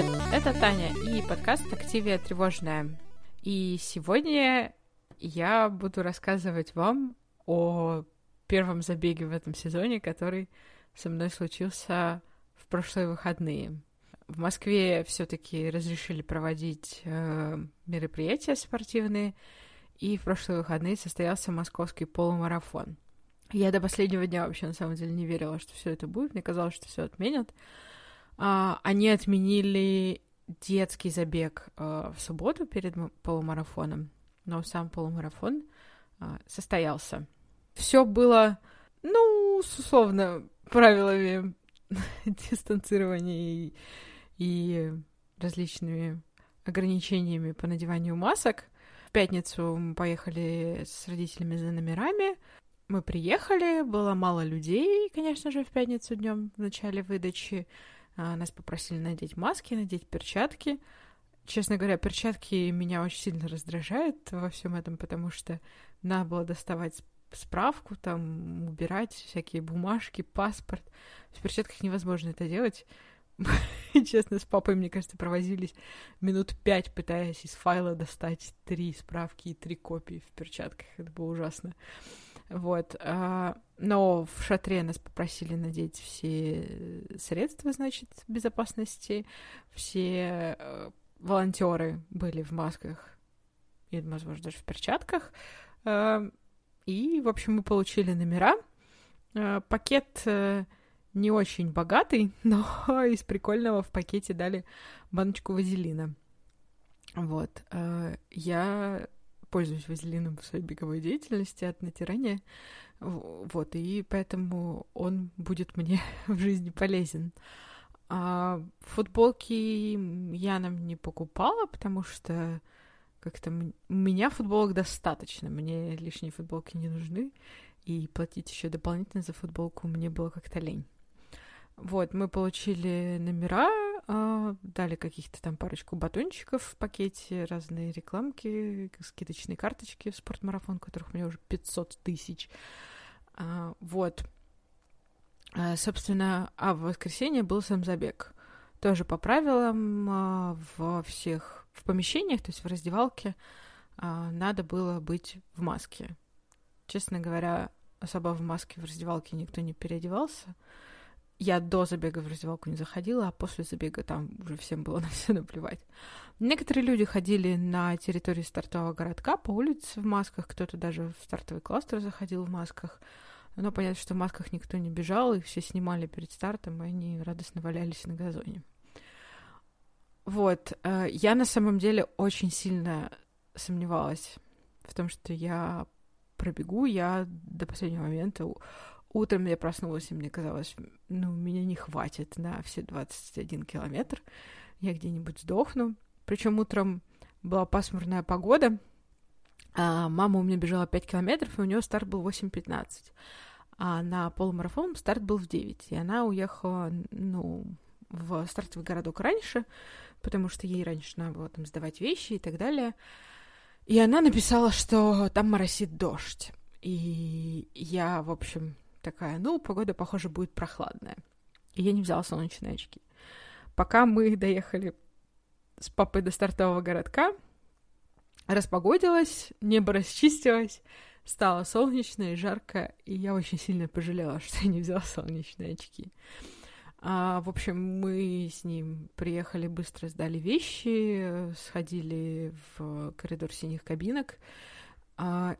Привет, это Таня и подкаст «Активия тревожная». И сегодня я буду рассказывать вам о первом забеге в этом сезоне, который со мной случился в прошлые выходные. В Москве все-таки разрешили проводить э, мероприятия спортивные, и в прошлые выходные состоялся московский полумарафон. Я до последнего дня вообще на самом деле не верила, что все это будет. Мне казалось, что все отменят. А, они отменили детский забег а, в субботу перед полумарафоном, но сам полумарафон а, состоялся. Все было, ну, с условно правилами дистанцирования и, и различными ограничениями по надеванию масок. В пятницу мы поехали с родителями за номерами. Мы приехали, было мало людей, конечно же, в пятницу днем в начале выдачи. А, нас попросили надеть маски, надеть перчатки. Честно говоря, перчатки меня очень сильно раздражают во всем этом, потому что надо было доставать справку, там, убирать всякие бумажки, паспорт. В перчатках невозможно это делать. Честно, с папой, мне кажется, провозились минут пять, пытаясь из файла достать три справки и три копии в перчатках. Это было ужасно. Вот. А, но в шатре нас попросили надеть все средства, значит, безопасности. Все э, волонтеры были в масках и, возможно, даже в перчатках. А, и, в общем, мы получили номера. А, пакет э, не очень богатый, но из прикольного в пакете дали баночку вазелина. Вот. Я пользуюсь вазелином в своей беговой деятельности от натирания. Вот, и поэтому он будет мне в жизни полезен. А футболки я нам не покупала, потому что как-то у меня футболок достаточно, мне лишние футболки не нужны, и платить еще дополнительно за футболку мне было как-то лень. Вот, мы получили номера, дали каких-то там парочку батончиков в пакете, разные рекламки, скидочные карточки в спортмарафон, которых у меня уже 500 тысяч. А, вот. А, собственно, а в воскресенье был сам забег. Тоже по правилам а, во всех в помещениях, то есть в раздевалке, а, надо было быть в маске. Честно говоря, особо в маске в раздевалке никто не переодевался я до забега в раздевалку не заходила, а после забега там уже всем было на все наплевать. Некоторые люди ходили на территории стартового городка по улице в масках, кто-то даже в стартовый кластер заходил в масках. Но понятно, что в масках никто не бежал, их все снимали перед стартом, и они радостно валялись на газоне. Вот, э, я на самом деле очень сильно сомневалась в том, что я пробегу. Я до последнего момента Утром я проснулась, и мне казалось, ну, меня не хватит на все 21 километр. Я где-нибудь сдохну. Причем утром была пасмурная погода. А мама у меня бежала 5 километров, и у нее старт был 8.15. А на полумарафон старт был в 9. И она уехала, ну, в стартовый городок раньше, потому что ей раньше надо было там сдавать вещи и так далее. И она написала, что там моросит дождь. И я, в общем, такая, ну, погода, похоже, будет прохладная. И я не взяла солнечные очки. Пока мы доехали с папой до стартового городка, распогодилось, небо расчистилось, стало солнечно и жарко, и я очень сильно пожалела, что я не взяла солнечные очки. А, в общем, мы с ним приехали, быстро сдали вещи, сходили в коридор синих кабинок,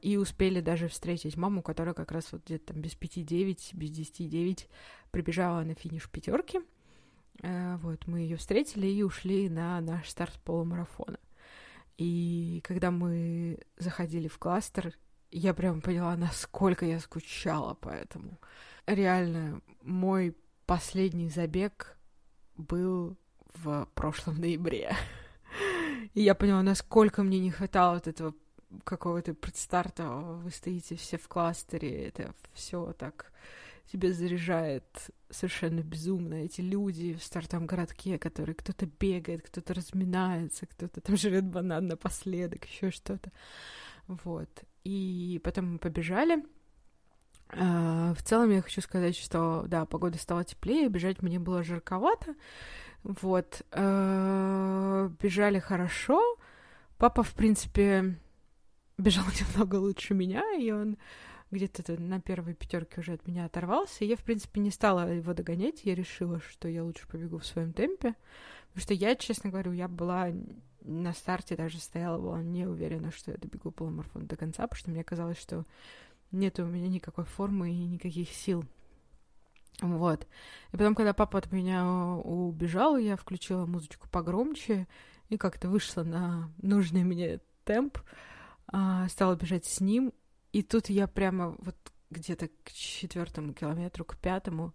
и успели даже встретить маму, которая как раз вот где-то там без пяти девять, без десяти девять прибежала на финиш пятерки. А, вот, мы ее встретили и ушли на наш старт полумарафона. И когда мы заходили в кластер, я прям поняла, насколько я скучала по этому. Реально, мой последний забег был в прошлом ноябре. И я поняла, насколько мне не хватало вот этого какого-то предстарта, вы стоите все в кластере, это все так тебя заряжает совершенно безумно. Эти люди в стартовом городке, которые кто-то бегает, кто-то разминается, кто-то там жрет банан напоследок, еще что-то. Вот. И потом мы побежали. А, в целом я хочу сказать, что да, погода стала теплее, бежать мне было жарковато. Вот. А, бежали хорошо. Папа, в принципе, бежал немного лучше меня, и он где-то на первой пятерке уже от меня оторвался. И я, в принципе, не стала его догонять. Я решила, что я лучше побегу в своем темпе. Потому что я, честно говорю, я была на старте даже стояла, была не уверена, что я добегу полумарафон до конца, потому что мне казалось, что нет у меня никакой формы и никаких сил. Вот. И потом, когда папа от меня убежал, я включила музычку погромче и как-то вышла на нужный мне темп, а, стала бежать с ним, и тут я прямо вот где-то к четвертому километру, к пятому,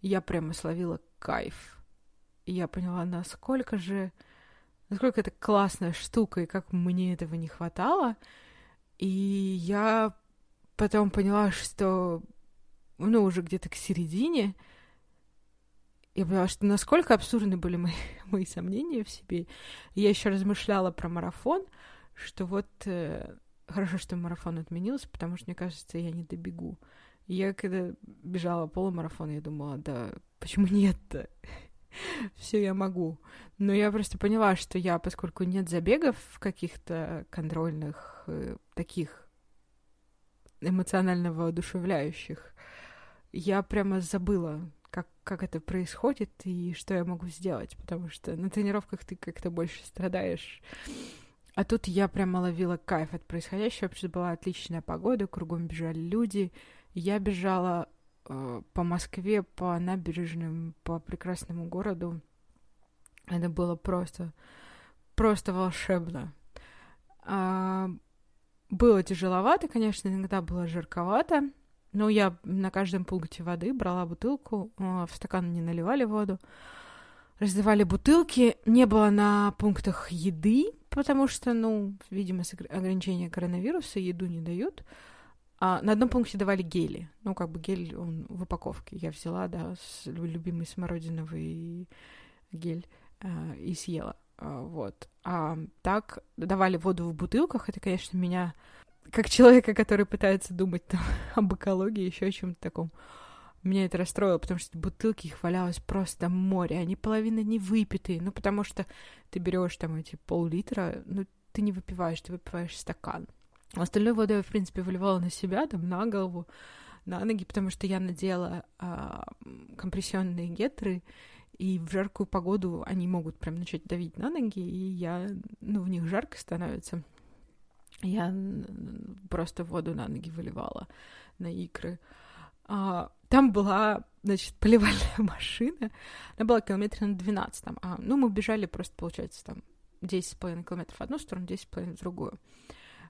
я прямо словила кайф. И я поняла, насколько же, насколько это классная штука, и как мне этого не хватало. И я потом поняла, что, ну, уже где-то к середине, я поняла, что насколько абсурдны были мои, мои сомнения в себе. Я еще размышляла про марафон, что вот э, хорошо, что марафон отменился, потому что, мне кажется, я не добегу. Я когда бежала полумарафон, я думала, да, почему нет-то? Все я могу. Но я просто поняла, что я, поскольку нет забегов каких-то контрольных, э, таких эмоционально воодушевляющих, я прямо забыла, как, как это происходит и что я могу сделать, потому что на тренировках ты как-то больше страдаешь а тут я прямо ловила кайф от происходящего, что была отличная погода, кругом бежали люди. Я бежала э, по Москве, по набережным, по прекрасному городу. Это было просто, просто волшебно. А, было тяжеловато, конечно, иногда было жарковато, но я на каждом пункте воды брала бутылку, э, в стакан не наливали воду, раздавали бутылки, не было на пунктах еды, потому что, ну, видимо, с ограничения коронавируса еду не дают. А на одном пункте давали гели. Ну, как бы гель, он в упаковке. Я взяла, да, с любимый смородиновый гель э, и съела. Э, вот. А так давали воду в бутылках. Это, конечно, меня, как человека, который пытается думать там, об экологии, еще о чем-то таком, меня это расстроило, потому что бутылки их валялось просто море, они половина не выпитые, ну, потому что ты берешь там эти пол-литра, ну, ты не выпиваешь, ты выпиваешь стакан. Остальную воду я, в принципе, выливала на себя, там, на голову, на ноги, потому что я надела а, компрессионные гетры, и в жаркую погоду они могут прям начать давить на ноги, и я, ну, в них жарко становится. Я просто воду на ноги выливала, на икры. А, там была, значит, поливальная машина. Она была километре на 12. Там. А, ну, мы бежали просто, получается, там 10,5 километров в одну сторону, 10,5 в другую.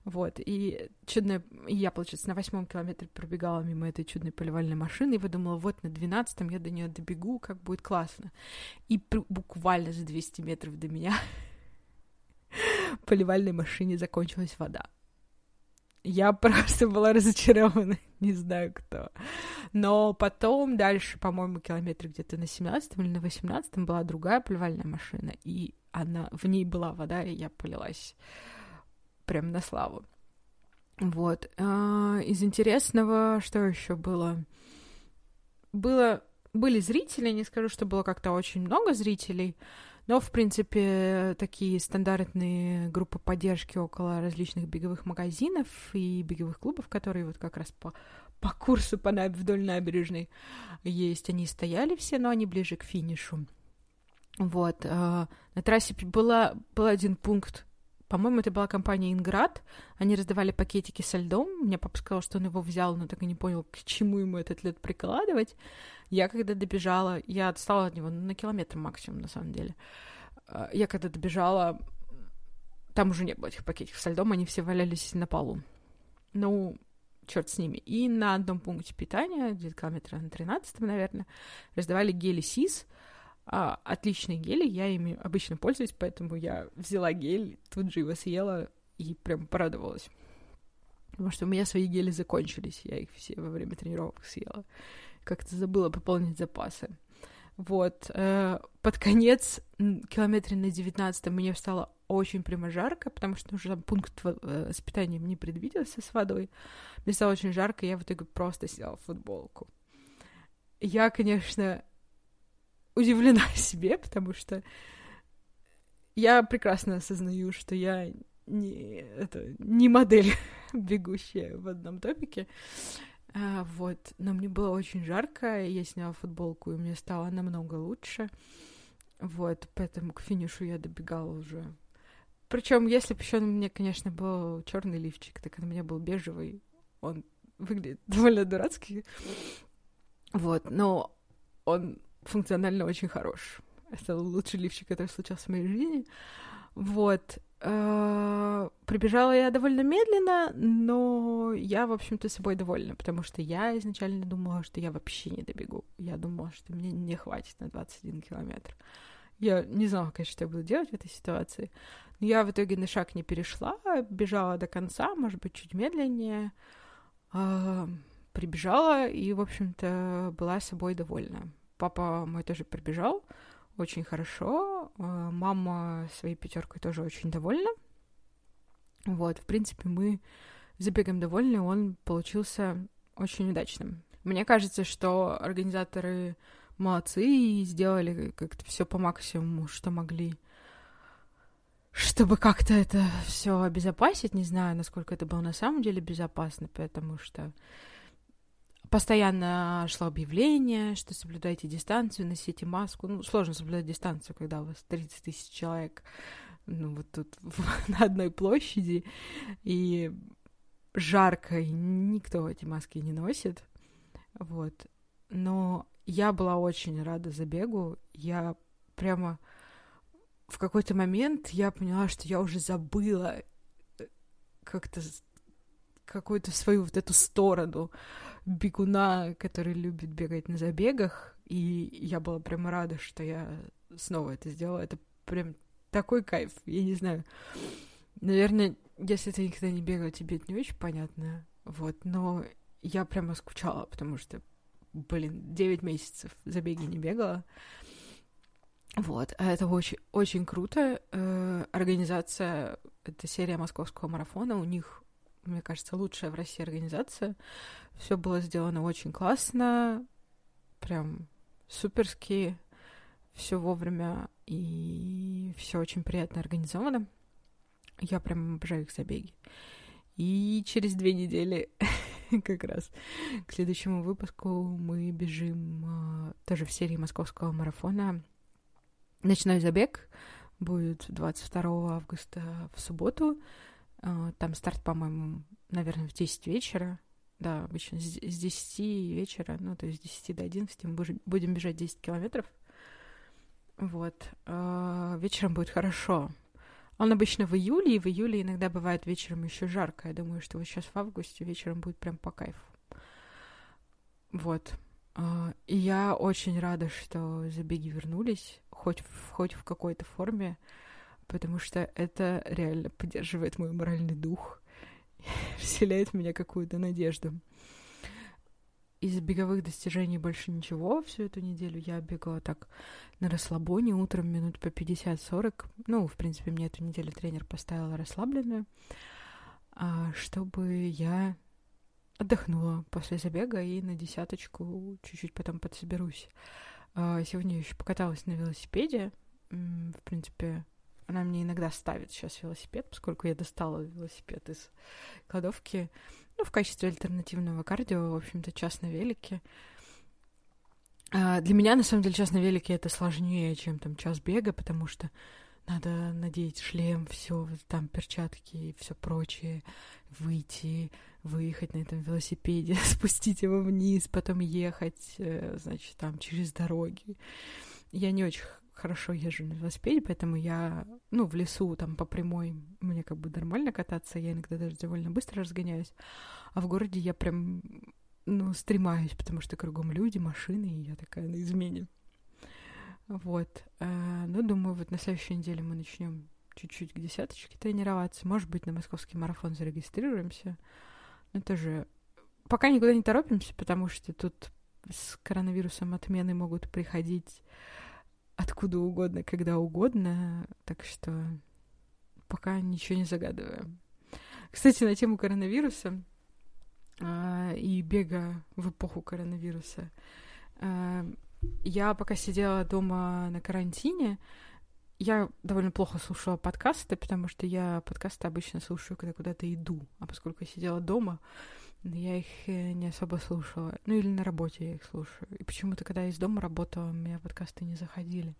Вот, и чудная... Я, получается, на восьмом километре пробегала мимо этой чудной поливальной машины и выдумала, вот на двенадцатом я до нее добегу, как будет классно. И буквально за 200 метров до меня поливальной машине закончилась вода. Я просто была разочарована, не знаю кто. Но потом дальше, по-моему, километр где-то на 17 или на 18 была другая поливальная машина, и она, в ней была вода, и я полилась прям на славу. Вот. А, из интересного, что еще было? Было были зрители, не скажу, что было как-то очень много зрителей, но, в принципе, такие стандартные группы поддержки около различных беговых магазинов и беговых клубов, которые вот как раз по, по курсу по вдоль набережной есть, они стояли все, но они ближе к финишу. Вот. Э, на трассе была, был один пункт, по-моему, это была компания Инград. Они раздавали пакетики со льдом. Мне папа сказал, что он его взял, но так и не понял, к чему ему этот лед прикладывать. Я когда добежала, я отстала от него ну, на километр максимум, на самом деле. А, я когда добежала, там уже не было этих пакетиков со льдом, они все валялись на полу. Ну, черт с ними. И на одном пункте питания, где-то километра на 13 наверное, раздавали гели СИС, а, отличные гели, я ими обычно пользуюсь, поэтому я взяла гель, тут же его съела и прям порадовалась. Потому что у меня свои гели закончились, я их все во время тренировок съела как-то забыла пополнить запасы. Вот. Э, под конец, километре на 19 мне стало очень прямо жарко, потому что уже там пункт э, с питанием не предвиделся с водой. Мне стало очень жарко, и я в итоге просто сняла футболку. Я, конечно, удивлена себе, потому что я прекрасно осознаю, что я не, это, не модель, бегущая в одном топике. А, вот, но мне было очень жарко, я сняла футболку, и мне стало намного лучше. Вот, поэтому к финишу я добегала уже. Причем, если бы еще у меня, конечно, был черный лифчик, так у меня был бежевый, он выглядит довольно дурацкий. Вот, но он функционально очень хорош. Это лучший лифчик, который случался в моей жизни. Вот. Э, прибежала я довольно медленно, но я, в общем-то, собой довольна, потому что я изначально думала, что я вообще не добегу. Я думала, что мне не хватит на 21 километр. Я не знала, конечно, что я буду делать в этой ситуации. Но я в итоге на шаг не перешла, бежала до конца, может быть, чуть медленнее. Э, прибежала и, в общем-то, была собой довольна. Папа мой тоже прибежал, очень хорошо. Э, мама своей пятеркой тоже очень довольна. Вот, в принципе, мы забегом довольны, он получился очень удачным. Мне кажется, что организаторы молодцы и сделали как-то все по максимуму, что могли, чтобы как-то это все обезопасить. Не знаю, насколько это было на самом деле безопасно, потому что постоянно шло объявление, что соблюдайте дистанцию, носите маску. Ну, сложно соблюдать дистанцию, когда у вас 30 тысяч человек ну, вот тут на одной площади, и жарко, и никто эти маски не носит. Вот. Но я была очень рада забегу. Я прямо в какой-то момент я поняла, что я уже забыла э, как-то какую-то свою вот эту сторону бегуна, который любит бегать на забегах, и я была прям рада, что я снова это сделала. Это прям такой кайф, я не знаю. Наверное, если ты никогда не бегал, тебе это не очень понятно, вот, но я прямо скучала, потому что, блин, 9 месяцев забеги не бегала. Вот, а это очень, очень круто. Э, организация, это серия московского марафона, у них мне кажется, лучшая в России организация. Все было сделано очень классно, прям суперски, все вовремя и все очень приятно организовано. Я прям обожаю их забеги. И через две недели как раз к следующему выпуску мы бежим а, тоже в серии московского марафона. Ночной забег будет 22 августа в субботу. А, там старт, по-моему, наверное, в 10 вечера. Да, обычно с 10 вечера, ну, то есть с 10 до 11 мы будем бежать 10 километров. Вот. А, вечером будет хорошо. Он обычно в июле, и в июле иногда бывает вечером еще жарко. Я думаю, что вот сейчас в августе вечером будет прям по кайфу. Вот. А, и я очень рада, что забеги вернулись, хоть хоть в какой-то форме потому что это реально поддерживает мой моральный дух, вселяет в меня какую-то надежду. Из беговых достижений больше ничего всю эту неделю. Я бегала так на расслабоне утром минут по 50-40. Ну, в принципе, мне эту неделю тренер поставил расслабленную, а, чтобы я отдохнула после забега и на десяточку чуть-чуть потом подсоберусь. А, сегодня еще покаталась на велосипеде. В принципе, она мне иногда ставит сейчас велосипед, поскольку я достала велосипед из кладовки. Ну, в качестве альтернативного кардио, в общем-то, час на велике. А для меня, на самом деле, час на велике это сложнее, чем там час бега, потому что надо надеть шлем, все, там перчатки и все прочее, выйти, выехать на этом велосипеде, спустить его вниз, потом ехать, э, значит, там через дороги. Я не очень хорошо езжу на велосипеде, поэтому я, ну, в лесу, там, по прямой, мне как бы нормально кататься, я иногда даже довольно быстро разгоняюсь, а в городе я прям, ну, стремаюсь, потому что кругом люди, машины, и я такая на измене. Вот. Э, ну, думаю, вот на следующей неделе мы начнем чуть-чуть к десяточке тренироваться. Может быть, на московский марафон зарегистрируемся. Но тоже пока никуда не торопимся, потому что тут с коронавирусом отмены могут приходить откуда угодно, когда угодно. Так что пока ничего не загадываю. Кстати, на тему коронавируса э, и бега в эпоху коронавируса. Э, я пока сидела дома на карантине, я довольно плохо слушала подкасты, потому что я подкасты обычно слушаю, когда куда-то иду. А поскольку я сидела дома, я их э, не особо слушала. Ну или на работе я их слушаю. И почему-то, когда я из дома работала, у меня подкасты не заходили.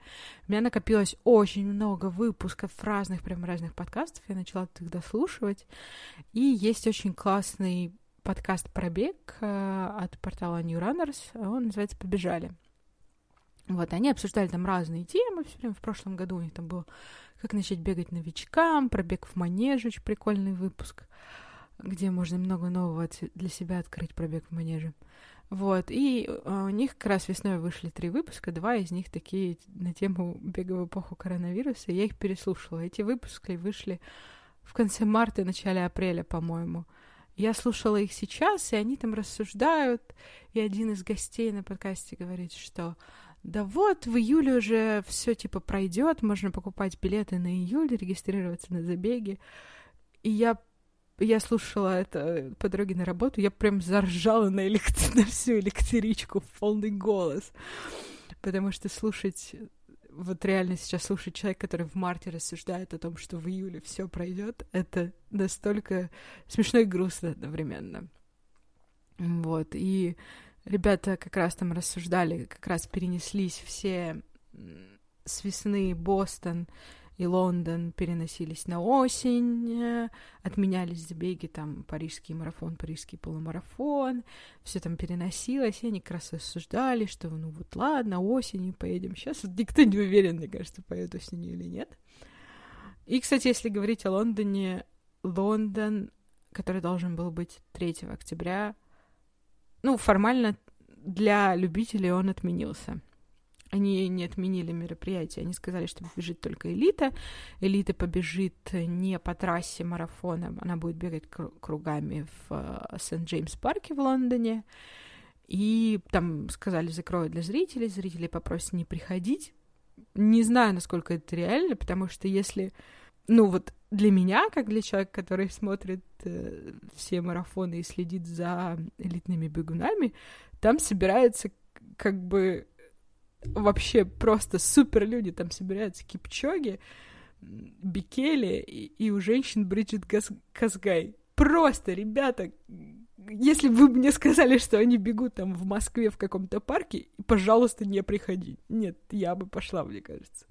У меня накопилось очень много выпусков разных, прям разных подкастов. Я начала их дослушивать. И есть очень классный подкаст про бег э, от портала New Runners. Он называется «Побежали». Вот, они обсуждали там разные темы все время. В прошлом году у них там было «Как начать бегать новичкам», про бег в манеже, очень прикольный выпуск, где можно много нового для себя открыть про бег в манеже. Вот, и а, у них как раз весной вышли три выпуска, два из них такие на тему бега в эпоху коронавируса, я их переслушала. Эти выпуски вышли в конце марта, начале апреля, по-моему. Я слушала их сейчас, и они там рассуждают, и один из гостей на подкасте говорит, что да вот, в июле уже все типа пройдет, можно покупать билеты на июль, регистрироваться на забеги. И я я слушала это по дороге на работу, я прям заржала на, электри... на всю электричку в полный голос. Потому что слушать, вот реально сейчас слушать человека, который в марте рассуждает о том, что в июле все пройдет, это настолько смешно и грустно одновременно. Вот, и ребята как раз там рассуждали, как раз перенеслись все с весны Бостон и Лондон переносились на осень, э, отменялись забеги, там, парижский марафон, парижский полумарафон, все там переносилось, и они как раз рассуждали, что, ну вот ладно, осенью поедем. Сейчас вот никто не уверен, мне кажется, поедет осенью или нет. И, кстати, если говорить о Лондоне, Лондон, который должен был быть 3 октября, ну, формально для любителей он отменился. Они не отменили мероприятие, они сказали, что побежит только элита. Элита побежит не по трассе марафона, она будет бегать кругами в э, Сент-Джеймс-парке в Лондоне. И там сказали, закроют для зрителей, зрители попросят не приходить. Не знаю, насколько это реально, потому что если ну вот для меня, как для человека, который смотрит э, все марафоны и следит за элитными бегунами, там собирается как бы вообще просто супер люди, там собираются кипчоги, Бикели и, и у женщин Бриджит Газ, Казгай. Просто, ребята, если бы мне сказали, что они бегут там в Москве в каком-то парке, пожалуйста, не приходи. Нет, я бы пошла, мне кажется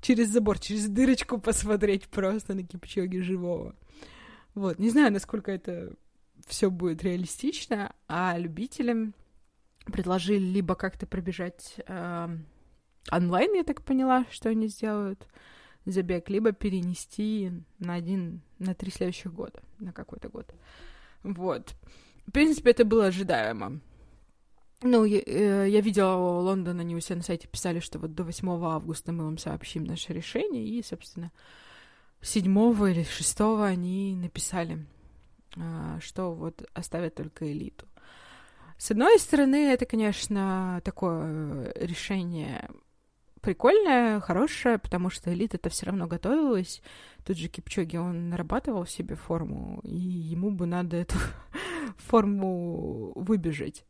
через забор, через дырочку посмотреть просто на Кипчоги живого. Вот, не знаю, насколько это все будет реалистично, а любителям предложили либо как-то пробежать э, онлайн, я так поняла, что они сделают забег, либо перенести на один, на три следующих года, на какой-то год. Вот. В принципе, это было ожидаемо. Ну, я, э, я видела Лондон, они у себя на сайте писали, что вот до 8 августа мы вам сообщим наше решение, и, собственно, 7 или 6 они написали, а, что вот оставят только элиту. С одной стороны, это, конечно, такое решение прикольное, хорошее, потому что элита это все равно готовилась. Тут же Кипчоги, он нарабатывал себе форму, и ему бы надо эту форму выбежать.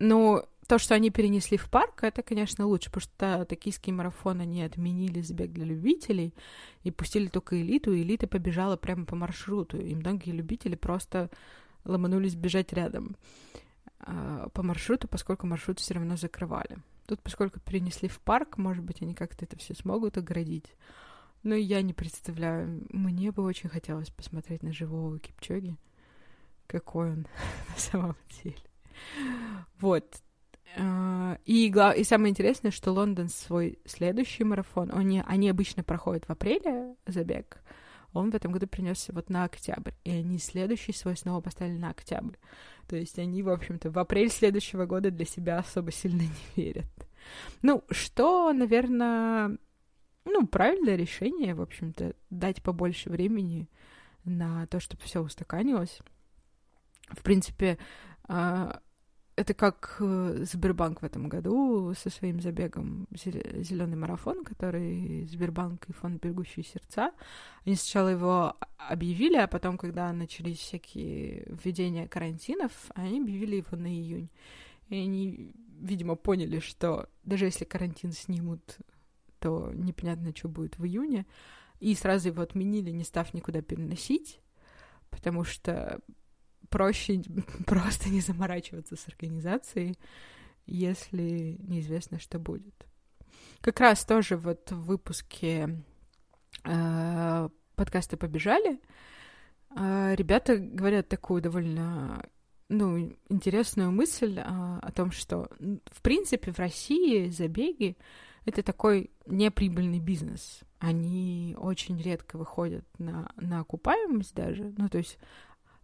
Ну, то, что они перенесли в парк, это, конечно, лучше, потому что токийский марафон они отменили забег для любителей и пустили только элиту, и элита побежала прямо по маршруту, и многие любители просто ломанулись бежать рядом э, по маршруту, поскольку маршрут все равно закрывали. Тут, поскольку перенесли в парк, может быть, они как-то это все смогут оградить. Но я не представляю. Мне бы очень хотелось посмотреть на живого Кипчоги. Какой он на самом деле. Вот. А, и, и самое интересное, что Лондон свой следующий марафон, они, они обычно проходят в апреле забег, он в этом году принесся вот на октябрь, и они следующий свой снова поставили на октябрь. То есть они, в общем-то, в апрель следующего года для себя особо сильно не верят. Ну, что, наверное, ну, правильное решение, в общем-то, дать побольше времени на то, чтобы все устаканилось. В принципе, а, это как э, Сбербанк в этом году со своим забегом Зеленый марафон, который Сбербанк и фонд Бегущие сердца. Они сначала его объявили, а потом, когда начались всякие введения карантинов, они объявили его на июнь. И они, видимо, поняли, что даже если карантин снимут, то непонятно, что будет в июне. И сразу его отменили, не став никуда переносить, потому что проще просто не заморачиваться с организацией, если неизвестно, что будет. Как раз тоже вот в выпуске э, подкаста «Побежали» э, ребята говорят такую довольно ну, интересную мысль э, о том, что, в принципе, в России забеги — это такой неприбыльный бизнес. Они очень редко выходят на, на окупаемость даже. Ну, то есть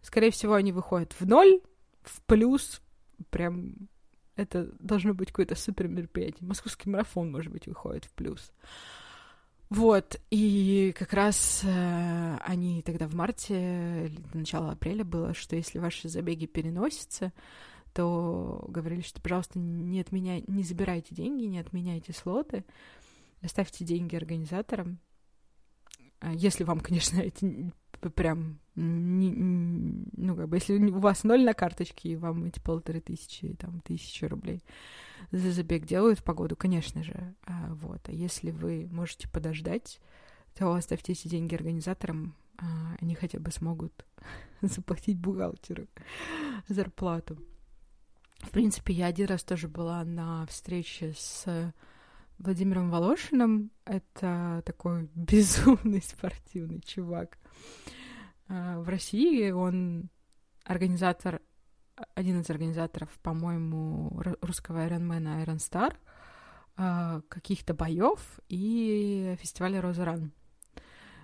Скорее всего, они выходят в ноль, в плюс, прям это должно быть какое-то супер мероприятие. Московский марафон, может быть, выходит в плюс. Вот, и как раз э, они тогда в марте, начало апреля было, что если ваши забеги переносятся, то говорили, что, пожалуйста, не отменяй, не забирайте деньги, не отменяйте слоты, оставьте деньги организаторам. А если вам, конечно, эти прям, не, ну, как бы, если у вас ноль на карточке, и вам эти полторы тысячи, там, тысячи рублей за забег делают в погоду, конечно же, а, вот. А если вы можете подождать, то оставьте эти деньги организаторам, а, они хотя бы смогут заплатить бухгалтеру зарплату. В принципе, я один раз тоже была на встрече с Владимиром Волошиным. Это такой безумный спортивный чувак. А, в России он организатор, один из организаторов, по-моему, русского Ironman Iron Star, а, каких-то боев и фестиваля Розаран.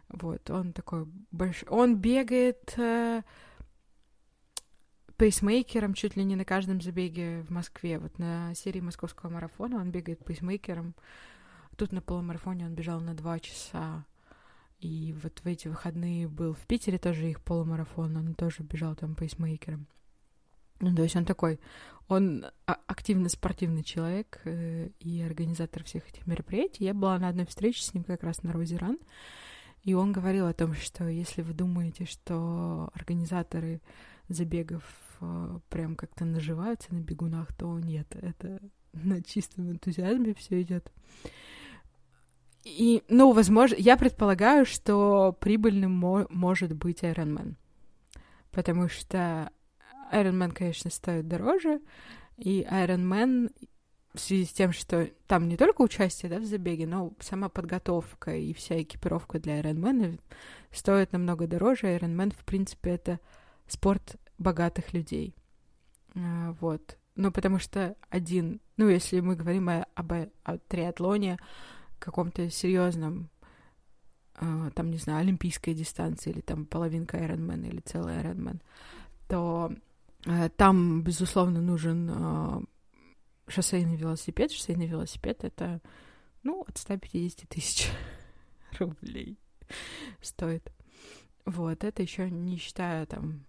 Вот, он такой большой... Он бегает э, пейсмейкером чуть ли не на каждом забеге в Москве. Вот на серии московского марафона он бегает пейсмейкером. Тут на полумарафоне он бежал на два часа. И вот в эти выходные был в Питере тоже их полумарафон, он тоже бежал там пейсмейкером. Ну, то есть он такой, он а, активно спортивный человек э, и организатор всех этих мероприятий. Я была на одной встрече с ним как раз на Розеран, и он говорил о том, что если вы думаете, что организаторы забегов э, прям как-то наживаются на бегунах, то нет, это на чистом энтузиазме все идет. И, ну, возможно, я предполагаю, что прибыльным мо- может быть Iron Man. Потому что Iron Man, конечно, стоит дороже, и Iron Man в связи с тем, что там не только участие да, в забеге, но сама подготовка и вся экипировка для Iron Man стоит намного дороже. Iron Man, в принципе, это спорт богатых людей. А, вот. Ну, потому что один, ну, если мы говорим о, об о триатлоне, каком-то серьезном, э, там, не знаю, олимпийской дистанции, или там половинка Ironman, или целый Ironman, то э, там, безусловно, нужен э, шоссейный велосипед. Шоссейный велосипед — это, ну, от 150 тысяч рублей стоит. Вот, это еще не считая там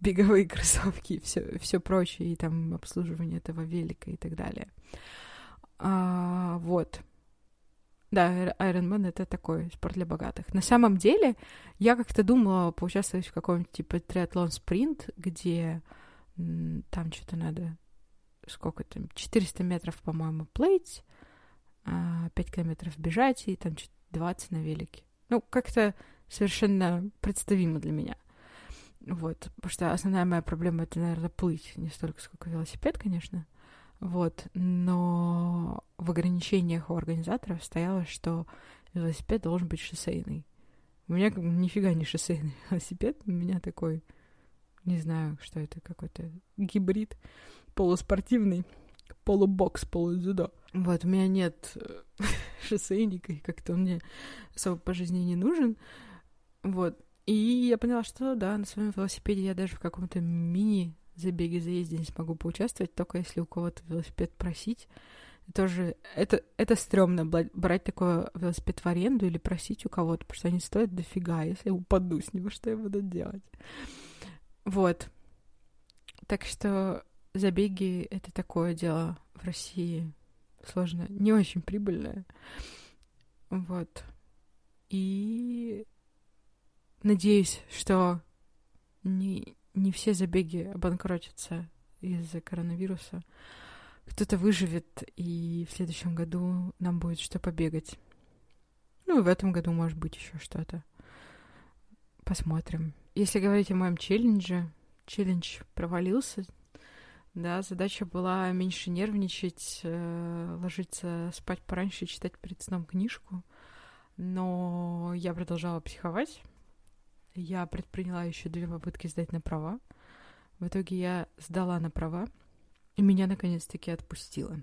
беговые кроссовки и все, все прочее, и там обслуживание этого велика и так далее. А, вот. Да, Iron Man — это такой спорт для богатых. На самом деле, я как-то думала поучаствовать в каком-нибудь типа триатлон-спринт, где там что-то надо... Сколько там? 400 метров, по-моему, плыть, 5 а, километров бежать и там 20 на велике. Ну, как-то совершенно представимо для меня. Вот, потому что основная моя проблема — это, наверное, плыть, не столько, сколько велосипед, конечно. — вот, но в ограничениях у организаторов стояло, что велосипед должен быть шоссейный. У меня как нифига не шоссейный велосипед, у меня такой, не знаю, что это, какой-то гибрид полуспортивный, полубокс, полудзюдо. Вот, у меня нет э, шоссейника, и как-то он мне особо по жизни не нужен. Вот, и я поняла, что да, на своем велосипеде я даже в каком-то мини забеге, заезде не смогу поучаствовать, только если у кого-то велосипед просить. Тоже это, это стрёмно брать такой велосипед в аренду или просить у кого-то, потому что они стоят дофига. Если я упаду с него, что я буду делать? Вот. Так что забеги — это такое дело в России сложно, не очень прибыльное. Вот. И надеюсь, что не, не все забеги обанкротятся из-за коронавируса. Кто-то выживет, и в следующем году нам будет что побегать. Ну, и в этом году, может быть, еще что-то. Посмотрим. Если говорить о моем челлендже, челлендж провалился. Да, задача была меньше нервничать, э, ложиться спать пораньше, читать перед сном книжку. Но я продолжала психовать. Я предприняла еще две попытки сдать на права. В итоге я сдала на права, и меня наконец-таки отпустило.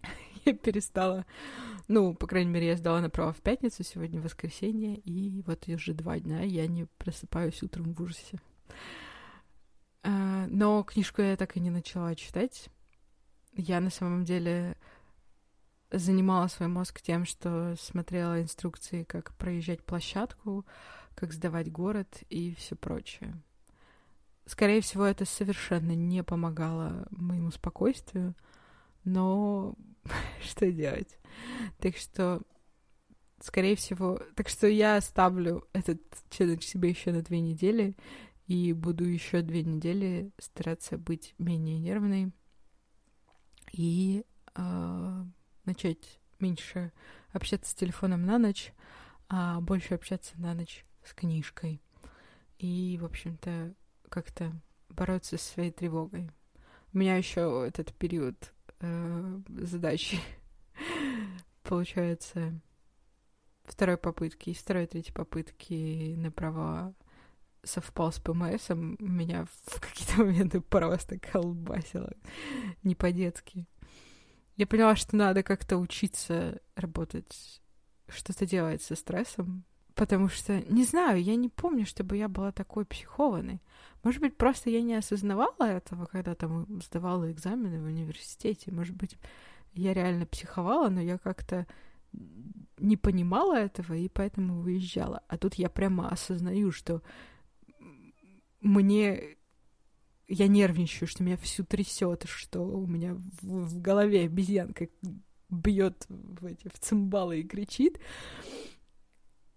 я перестала... Ну, по крайней мере, я сдала на права в пятницу, сегодня воскресенье, и вот уже два дня я не просыпаюсь утром в ужасе. А, но книжку я так и не начала читать. Я на самом деле занимала свой мозг тем, что смотрела инструкции, как проезжать площадку, как сдавать город и все прочее. Скорее всего, это совершенно не помогало моему спокойствию, но что делать? Так что, скорее всего, так что я ставлю этот челлендж себе еще на две недели и буду еще две недели стараться быть менее нервной и э, начать меньше общаться с телефоном на ночь, а больше общаться на ночь с книжкой. И, в общем-то, как-то бороться со своей тревогой. У меня еще этот период э, задачи получается второй попытки и второй третьей попытки на права совпал с ПМС, меня в какие-то моменты просто колбасило. Не по-детски. Я поняла, что надо как-то учиться работать, что-то делать со стрессом, потому что, не знаю, я не помню, чтобы я была такой психованной. Может быть, просто я не осознавала этого, когда там сдавала экзамены в университете. Может быть, я реально психовала, но я как-то не понимала этого и поэтому выезжала. А тут я прямо осознаю, что мне я нервничаю, что меня всю трясет, что у меня в, в голове обезьянка бьет в эти в цимбалы и кричит.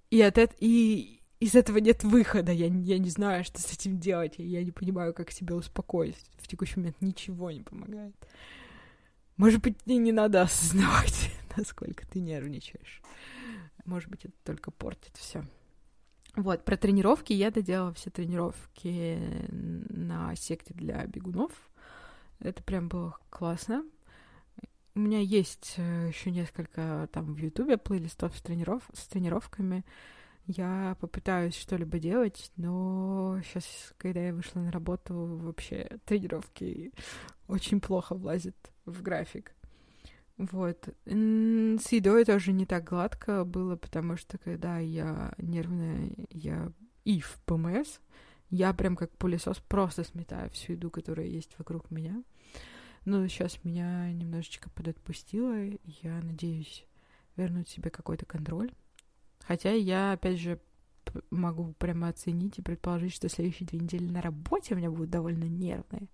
И от этого и из этого нет выхода. Я, я не знаю, что с этим делать. Я не понимаю, как себя успокоить. В текущий момент ничего не помогает. Может быть, тебе не надо осознавать, насколько ты нервничаешь. Может быть, это только портит все. Вот, про тренировки я доделала все тренировки на секте для бегунов. Это прям было классно. У меня есть э, еще несколько там в Ютубе плейлистов с, трениров... с тренировками. Я попытаюсь что-либо делать, но сейчас, когда я вышла на работу, вообще тренировки очень плохо влазят в график. Вот. С едой тоже не так гладко было, потому что когда я нервная, я и в ПМС, я прям как пылесос просто сметаю всю еду, которая есть вокруг меня. Но сейчас меня немножечко подотпустило, я надеюсь вернуть себе какой-то контроль. Хотя я, опять же, могу прямо оценить и предположить, что следующие две недели на работе у меня будут довольно нервные.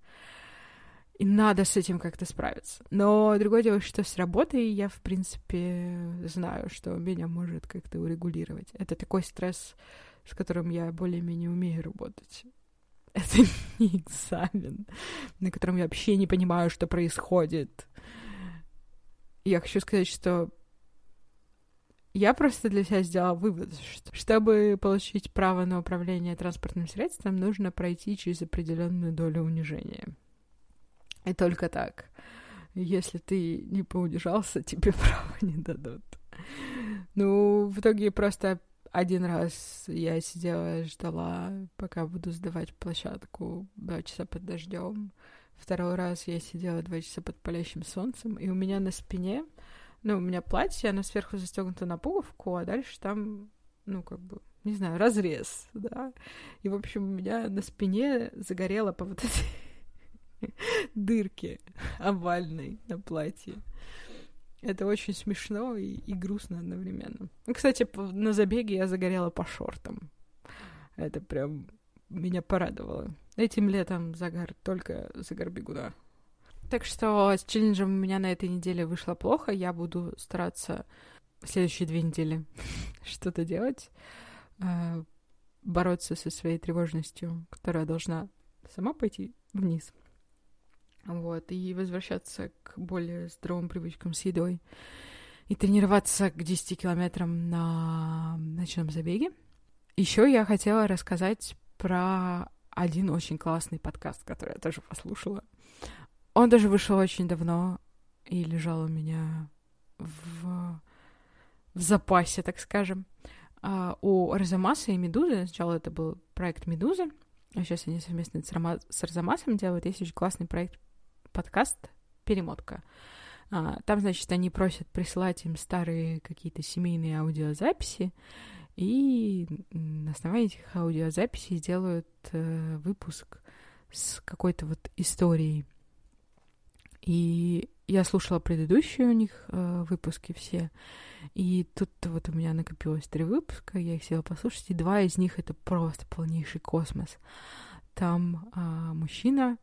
И надо с этим как-то справиться. Но другое дело, что с работой я, в принципе, знаю, что меня может как-то урегулировать. Это такой стресс, с которым я более-менее умею работать. Это не экзамен, на котором я вообще не понимаю, что происходит. Я хочу сказать, что я просто для себя сделала вывод, что чтобы получить право на управление транспортным средством, нужно пройти через определенную долю унижения. И только так. Если ты не поудержался, тебе право не дадут. Ну, в итоге просто один раз я сидела, ждала, пока буду сдавать площадку два часа под дождем. Второй раз я сидела два часа под палящим солнцем, и у меня на спине, ну, у меня платье, оно сверху застегнуто на пуговку, а дальше там, ну, как бы, не знаю, разрез, да. И, в общем, у меня на спине загорело по вот этой дырки овальной на платье. Это очень смешно и, и грустно одновременно. Ну, кстати, на забеге я загорела по шортам. Это прям меня порадовало. Этим летом загар только загар бегуна. Так что с челленджем у меня на этой неделе вышло плохо. Я буду стараться следующие две недели что-то делать, э, бороться со своей тревожностью, которая должна сама пойти вниз. Вот, и возвращаться к более здоровым привычкам с едой. И тренироваться к 10 километрам на ночном забеге. Еще я хотела рассказать про один очень классный подкаст, который я тоже послушала. Он даже вышел очень давно и лежал у меня в, в запасе, так скажем. А, у Арзамаса и Медузы, сначала это был проект Медузы, а сейчас они совместно с, Рома, с Арзамасом делают. Есть очень классный проект, подкаст «Перемотка». А, там, значит, они просят присылать им старые какие-то семейные аудиозаписи, и на основании этих аудиозаписей делают э, выпуск с какой-то вот историей. И я слушала предыдущие у них э, выпуски все, и тут вот у меня накопилось три выпуска, я их села послушать, и два из них это просто полнейший космос. Там э, мужчина,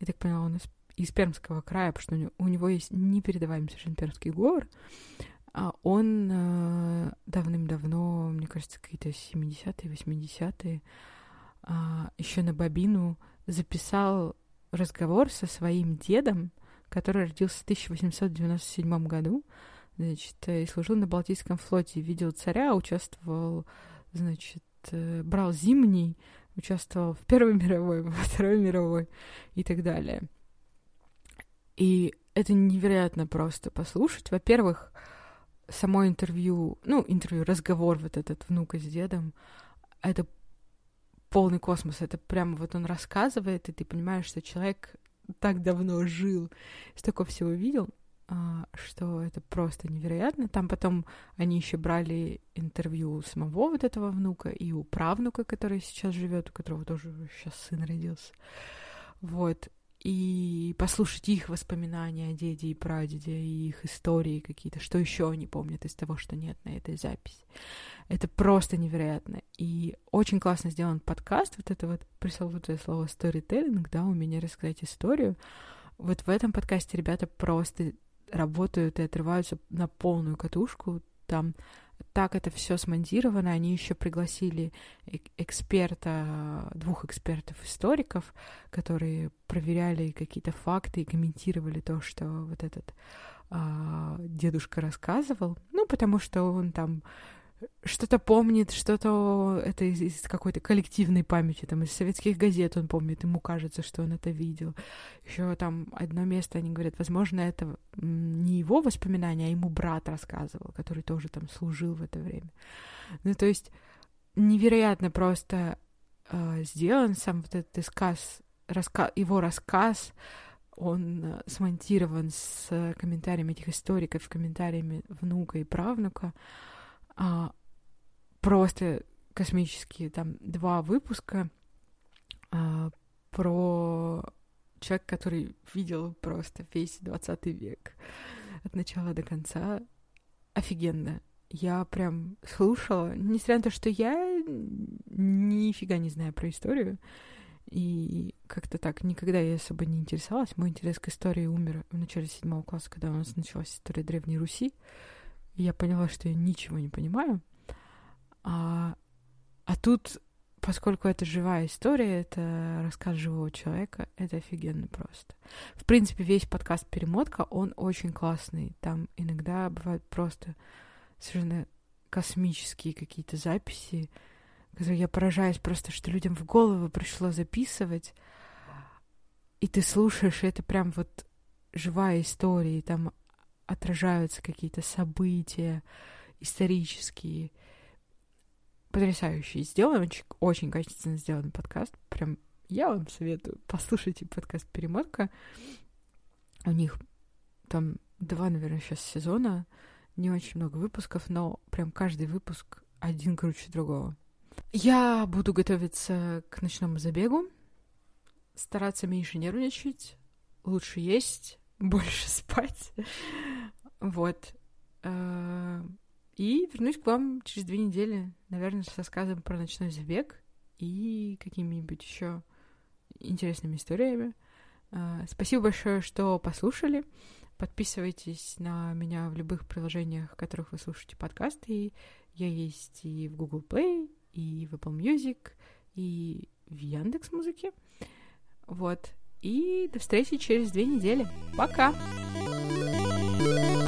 я так поняла, он из, из Пермского края, потому что у него, есть непередаваемый совершенно пермский говор, а он э, давным-давно, мне кажется, какие-то 70-е, 80-е, э, еще на бобину записал разговор со своим дедом, который родился в 1897 году, значит, и служил на Балтийском флоте, видел царя, участвовал, значит, э, брал зимний, участвовал в Первой мировой, во Второй мировой и так далее. И это невероятно просто послушать. Во-первых, само интервью, ну, интервью, разговор вот этот внука с дедом, это полный космос. Это прямо вот он рассказывает, и ты понимаешь, что человек так давно жил, столько всего видел, а, что это просто невероятно. Там потом они еще брали интервью у самого вот этого внука и у правнука, который сейчас живет, у которого тоже сейчас сын родился. Вот и послушать их воспоминания о деде и прадеде, и их истории какие-то, что еще они помнят из того, что нет на этой записи. Это просто невероятно. И очень классно сделан подкаст, вот это вот пресловутое слово storytelling, да, умение рассказать историю. Вот в этом подкасте ребята просто работают и отрываются на полную катушку. Там так это все смонтировано. Они еще пригласили эксперта, двух экспертов-историков, которые проверяли какие-то факты и комментировали то, что вот этот а, дедушка рассказывал. Ну, потому что он там что-то помнит, что-то это из, из какой-то коллективной памяти, там из советских газет он помнит, ему кажется, что он это видел. Еще там одно место, они говорят, возможно, это не его воспоминания, а ему брат рассказывал, который тоже там служил в это время. Ну, то есть невероятно просто э, сделан сам вот этот рассказ, раска его рассказ, он э, смонтирован с комментариями этих историков, комментариями внука и правнука а, просто космические, там два выпуска а, про человека, который видел просто весь 20 век от начала до конца. Офигенно. Я прям слушала, несмотря на то, что я нифига не знаю про историю, и как-то так никогда я особо не интересовалась. Мой интерес к истории умер в начале седьмого класса, когда у нас началась история Древней Руси. Я поняла, что я ничего не понимаю. А, а тут, поскольку это живая история, это рассказ живого человека, это офигенно просто. В принципе, весь подкаст «Перемотка», он очень классный. Там иногда бывают просто совершенно космические какие-то записи, которые я поражаюсь просто, что людям в голову пришло записывать, и ты слушаешь, и это прям вот живая история, и там отражаются какие-то события исторические, потрясающие. Сделан очень, очень качественно сделан подкаст. Прям я вам советую. Послушайте подкаст «Перемотка». У них там два, наверное, сейчас сезона. Не очень много выпусков, но прям каждый выпуск один круче другого. Я буду готовиться к ночному забегу, стараться меньше нервничать, лучше есть, больше спать. Вот. Э, и вернусь к вам через две недели, наверное, с рассказом про ночной забег и какими-нибудь еще интересными историями. А, спасибо большое, что послушали. Подписывайтесь на меня в любых приложениях, в которых вы слушаете подкасты. Я есть и в Google Play, и в Apple Music, и в Яндекс Музыке. Вот. И до встречи через две недели. Пока! thank you